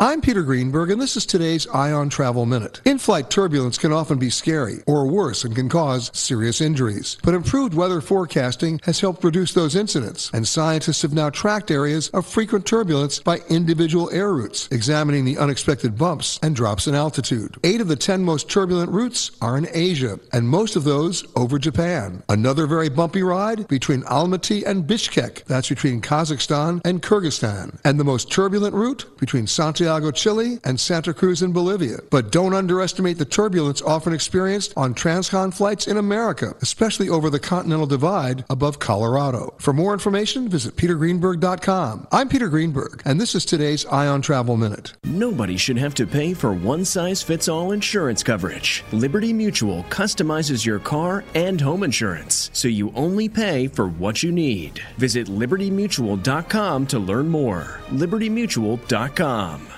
I'm Peter Greenberg, and this is today's Eye on Travel Minute. In flight turbulence can often be scary, or worse, and can cause serious injuries. But improved weather forecasting has helped reduce those incidents, and scientists have now tracked areas of frequent turbulence by individual air routes, examining the unexpected bumps and drops in altitude. Eight of the ten most turbulent routes are in Asia, and most of those over Japan. Another very bumpy ride between Almaty and Bishkek, that's between Kazakhstan and Kyrgyzstan, and the most turbulent route between Santiago Santiago, Chile, and Santa Cruz in Bolivia. But don't underestimate the turbulence often experienced on transcon flights in America, especially over the Continental Divide above Colorado. For more information, visit petergreenberg.com. I'm Peter Greenberg, and this is today's Eye on Travel Minute. Nobody should have to pay for one size fits all insurance coverage. Liberty Mutual customizes your car and home insurance, so you only pay for what you need. Visit libertymutual.com to learn more. libertymutual.com.